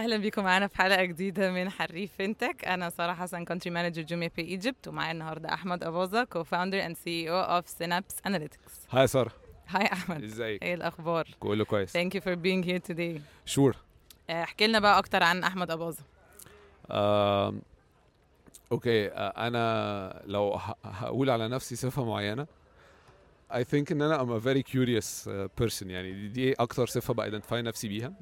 أهلا بيكم معانا في حلقة جديدة من حريف فينتك. أنا ساره حسن country manager جوميا باي ايجيبت ومعايا النهارده أحمد اباظه co-founder and CEO of سينابس اناليتكس hi ساره hi أحمد. إزيك؟ إيه الأخبار؟ كله كويس. thank you for being here today. sure آه، احكي لنا بقى أكتر عن أحمد اباظه okay آه، أنا لو هقول على نفسي صفة معينة I think إن أنا I'm a very curious uh, person. يعني دي, دي أكتر صفة ب identify نفسي بيها.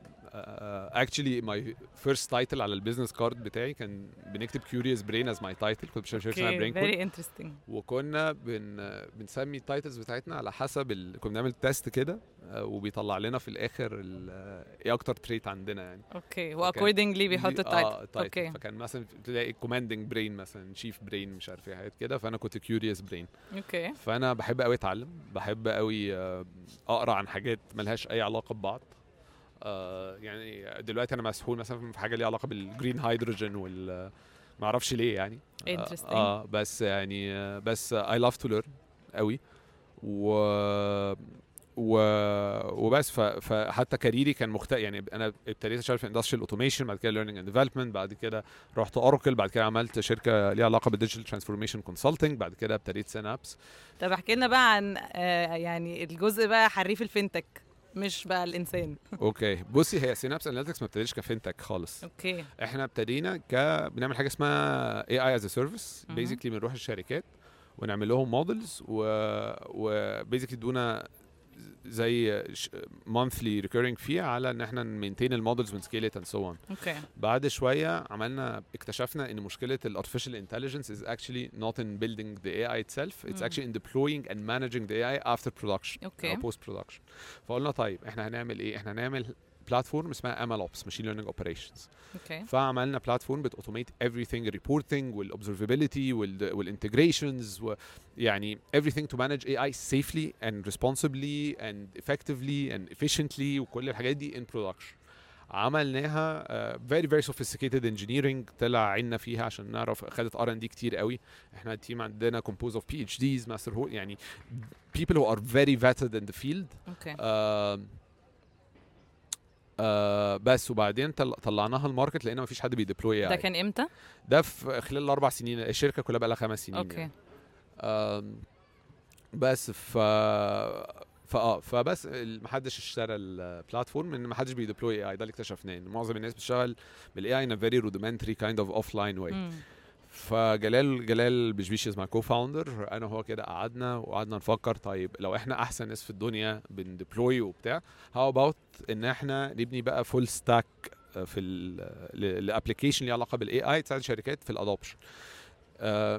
Uh, actually my first title على ال business card بتاعي كان بنكتب curious brain as my title. كنت شايف اسمها code. very interesting وكنا بن بنسمي ال titles بتاعتنا على حسب ال... كنا بنعمل test كده آه، وبيطلع لنا في الآخر ال... آه، إيه أكتر trait عندنا يعني. okay و accordingly بيحطوا آه ال title okay okay فكان مثلا تلاقي commanding brain مثلا chief brain مش عارف إيه حاجات كده. فأنا كنت curious brain okay فأنا بحب قوي أتعلم بحب قوي آه، أقرأ عن حاجات ملهاش أي علاقة ببعض. آه، يعني دلوقتي أنا مسحول مثلا في حاجة ليها علاقة بال green hydrogen وال ما أعرفش ليه يعني. آه،. آه بس يعني آه، بس I love to learn قوي. و و وبس ف... فحتى career ي كان مختلف يعني أنا ابتديت أشتغل في industrial automation بعد كده learning and development بعد كده رحت اوراكل بعد كده عملت شركة ليها علاقة بال digital transformation consulting بعد كده ابتديت سينابس طب احكي لنا بقى عن آه، يعني الجزء بقى حريف ال fintech. مش بقى الإنسان. okay. بصي هي سينابس اناليتكس ما ابتديش ك fintech خالص. okay. إحنا ابتدينا ك بنعمل حاجة اسمها AI as a service. basically بنروح الشركات ونعمل لهم models و و basically ادونا زي monthly recurring fee على إن إحنا ن maintain ال models ون scale it and so on okay بعد شوية عملنا اكتشفنا إن مشكلة ال artificial intelligence is actually not in building the AI itself. It's مم. actually in deploying and managing the AI after production okay أو post production فقلنا طيب إحنا هنعمل إيه؟ إحنا هنعمل platform اسمها ML ops machine learning operations okay فعملنا platform بت automate everything ال reporting وال observability وال integrations ويعني everything to manage AI safely and responsibly and effectively and efficiently وكل الحاجات دي in production. عملناها very very sophisticated engineering طلع عنا فيها عشان نعرف خدت R&D كتير قوي. إحنا ال team عندنا composed of PhDs master who يعني people who are very vetted in the field. okay آه بس وبعدين طل- طلعناها ال market لقينا مفيش حد بي deploy ده ده, كان إمتى؟ ده في خلال الأربع سنين الشركة كلها بقى لها خمس سنين okay. يعني. آم، بس ف فاه فبس محدش اشترى ال platform إن محدش بي deploy AI ده اللي اكتشفناه إن معظم الناس بتشتغل بال AI in a very rudimentary kind of offline way. مم. فجلال جلال بشبيش مع co-founder أنا وهو كده قعدنا وقعدنا نفكر طيب لو إحنا أحسن ناس في الدنيا بن deploy وبتاع how about إن إحنا نبني بقى full stack في ال application ليه علاقة بال AI تساعد الشركات في ال adoption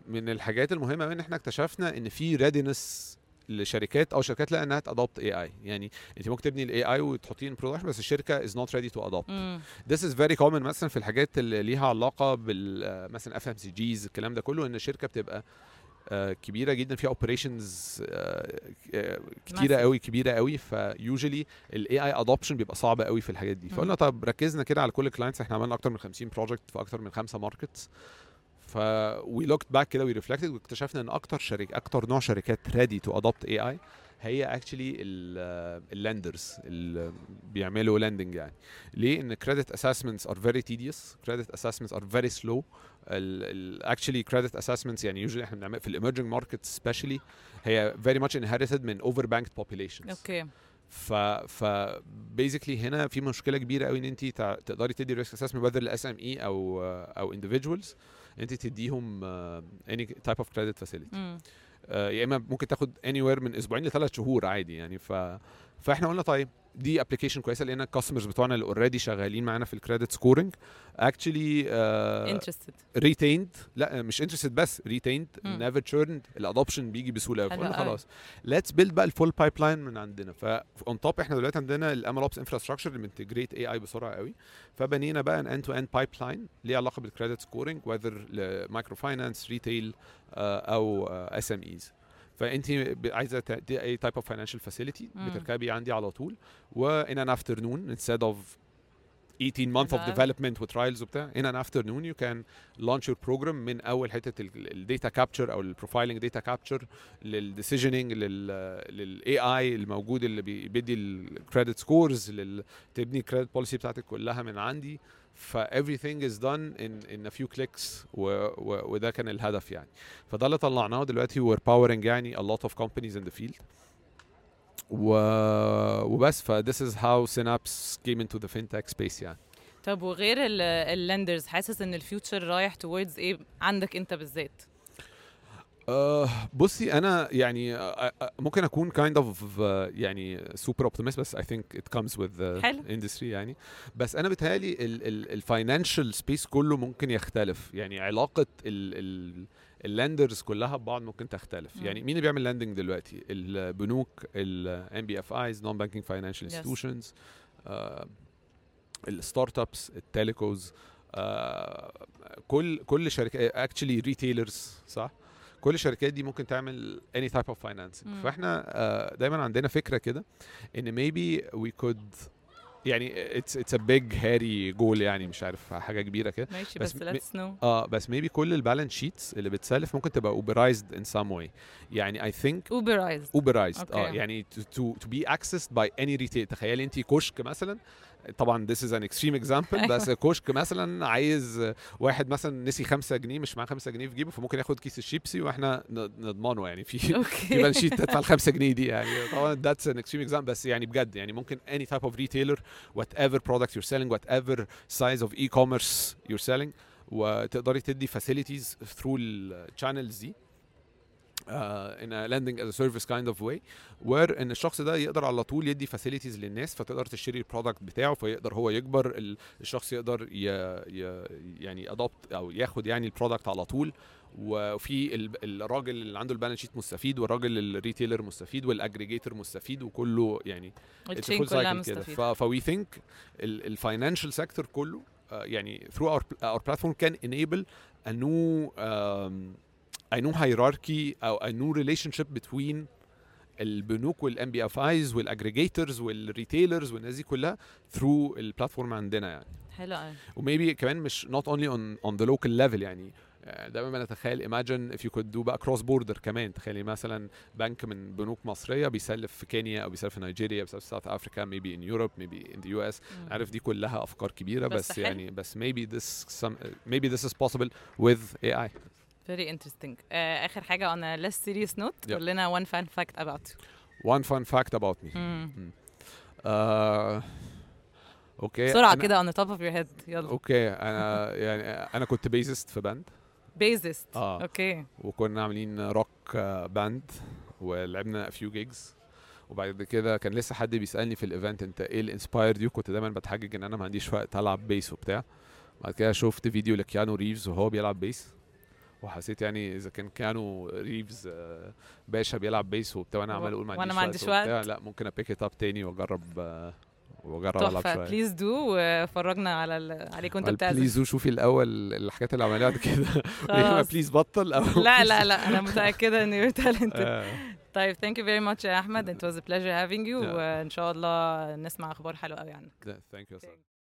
من الحاجات المهمة إن إحنا اكتشفنا إن في readiness لشركات أو شركات لا إنها ت adopt AI يعني أنت ممكن تبني ال AI وتحطيه in production بس الشركة is not ready to adopt. This is very common مثلا في الحاجات اللي ليها علاقة بال آه، مثلا FMCGs الكلام ده كله إن الشركة بتبقى آه، كبيرة جدا فيها operations كتيرة Massive. قوي كبيرة قوي ف usually ال AI adoption بيبقى صعب قوي في الحاجات دي. فقلنا طب ركزنا كده على كل ال clients إحنا عملنا أكتر من 50 project في أكتر من خمسة markets ف we looked back كده we reflected واكتشفنا إن أكتر شركه أكتر نوع شركات ready to adopt AI هي actually ال lenders اللي بيعملوا lending يعني. ليه؟ إن credit assessments are very tedious credit assessments are very slow. ال ال actually credit assessments يعني usually إحنا بنعمل في emerging markets especially هي very much inherited من overbanked populations. أوكي ف ف basically هنا في مشكلة كبيرة قوي إن انت تقدري تدي risk assessment whether ل SME أو أو individuals. انت تديهم any type of credit facility مم. آه، يا إما ممكن تاخد anywhere من أسبوعين لثلاث شهور عادي يعني ف فاحنا قلنا طيب دي application كويسة لأن ال customers بتوعنا اللي already شغالين معانا في ال credit scoring actually interested retained لا مش interested بس retained. never churned ال adoption بيجي بسهولة قوي فقلنا. خلاص let's build بقى ال full pipeline من عندنا. ف on top إحنا دلوقتي عندنا ال ML Ops infrastructure اللي ب integrate AI بسرعة قوي فبنينا بقى an end to end pipeline ليه علاقة بال credit scoring whether ل microfinance retail أو SMEs فأنت عايزة تدي any type of financial facility. بتركبي عندي على طول و in an afternoon instead of 18 month of حلو أوي. development و trials وبتاع in an afternoon you can launch your program من أول حتة ال data capture أو ال profiling data capture لل decisioning لل AI الموجود اللي بي- بيدي ال credit scores تبني ال credit policy بتاعتك كلها من عندي ف everything is done in in a few clicks و, و, وده كان الهدف يعني فده اللي طلعناه دلوقتي we're powering يعني a lot of companies in the field و وبس ف this is how Synapse came into the fintech space يعني طب وغير ال lenders حاسس ان ال future رايح towards إيه عندك انت بالذات آه بصي أنا يعني آه آه ممكن أكون kind of آه يعني super optimist بس I think it comes with the حلو. industry يعني بس أنا بتهيألي ال financial space كله ممكن يختلف يعني علاقة ال lenders كلها ببعض ممكن تختلف مم. يعني مين اللي بيعمل lending دلوقتي البنوك ال NBFIs non-banking financial. institutions ال startups ال telcos كل كل شركة actually retailers صح كل الشركات دي ممكن تعمل any type of financing. مم. فاحنا آه، دايما عندنا فكرة كده إن maybe we could يعني it's it's a big hairy goal يعني مش عارف حاجة كبيرة كده. ماشي بس بس let's know. آه بس maybe كل ال balance sheets اللي بتسلف ممكن تبقى authorized in some way. يعني I think authorized authorized آه. يعني to, to be accessed by any retail. تخيلي انت كشك مثلا طبعا this is an extreme example بس كشك مثلا عايز واحد مثلا نسي 5 جنيه مش معاه 5 جنيه في جيبه فممكن ياخد كيس الشيبسي وإحنا نضمنه يعني. في في أوكي. balance sheet تدفع ال 5 جنيه دي يعني. طبعا that's an extreme example بس يعني بجد يعني ممكن any type of retailer whatever product you're selling whatever size of e-commerce you're selling وتقدري تدي facilities through ال channels دي. Uh, in a lending as a service kind of way where إن الشخص ده يقدر على طول يدي facilities للناس فتقدر تشتري ال product بتاعه فيقدر هو يكبر ال- الشخص يقدر ي ي يعني adopt أو ياخد يعني ال product على طول. وفي ال- الراجل اللي عنده ال balance sheet مستفيد والراجل ال retailer مستفيد وال aggregator مستفيد وكله يعني ال chain كلها مستفيدة. ف we think ال financial sector كله uh, يعني through our our platform can enable a new um, a new hierarchy أو a new relationship between البنوك وال NBFIs وال aggregators وال retailers والناس دي كلها through ال platform عندنا يعني. حلو قوي و maybe كمان مش not only on on the local level يعني. آه، دايما بنتخيل imagine if you could do بقى cross border كمان. تخيلي مثلا بنك من بنوك مصرية بيسلف في كينيا أو بيسلف في نيجيريا بيسلف في ساوث افريكا maybe in Europe maybe in the US عارف دي كلها أفكار كبيرة بس بس. يعني بس maybe this some maybe this is possible with AI very interesting. آه، آخر حاجة on a less serious note Yep. قول لنا one fun fact about you. One fun fact about me. مم. آه أوكي بسرعة أنا- كده on the top of your head. يلا. أوكي أنا يعني أنا كنت bassist في band bassist آه. أوكي وكنا عاملين rock band ولعبنا few gigs وبعد كده كان لسه حد بيسألني في ال event أنت إيه ال inspire دي وكنت دايما بتحجج إن أنا ما عنديش وقت ألعب bass وبتاع. بعد كده شفت فيديو لكيانو ريفز وهو بيلعب bass وحسيت يعني إذا كان كيانو ريفز آه، باشا بيلعب bass وبتاع وأنا و- عمال أقول ما عنديش ما وقت, عنديش وبتاع، وقت. لا ممكن ا pick it up تاني وأجرب آه، وأجرب ألعب شوية please do وفرجنا على ال... عليك وأنت بتعزف please شوفي الأول الحاجات اللي عملها كده. بليز بطل أو لا لا لا أنا متأكدة إن you're talented آه. طيب thank you very much يا أحمد was a pleasure having you Yeah. وإن شاء الله نسمع أخبار حلوة قوي عنك you. Okay.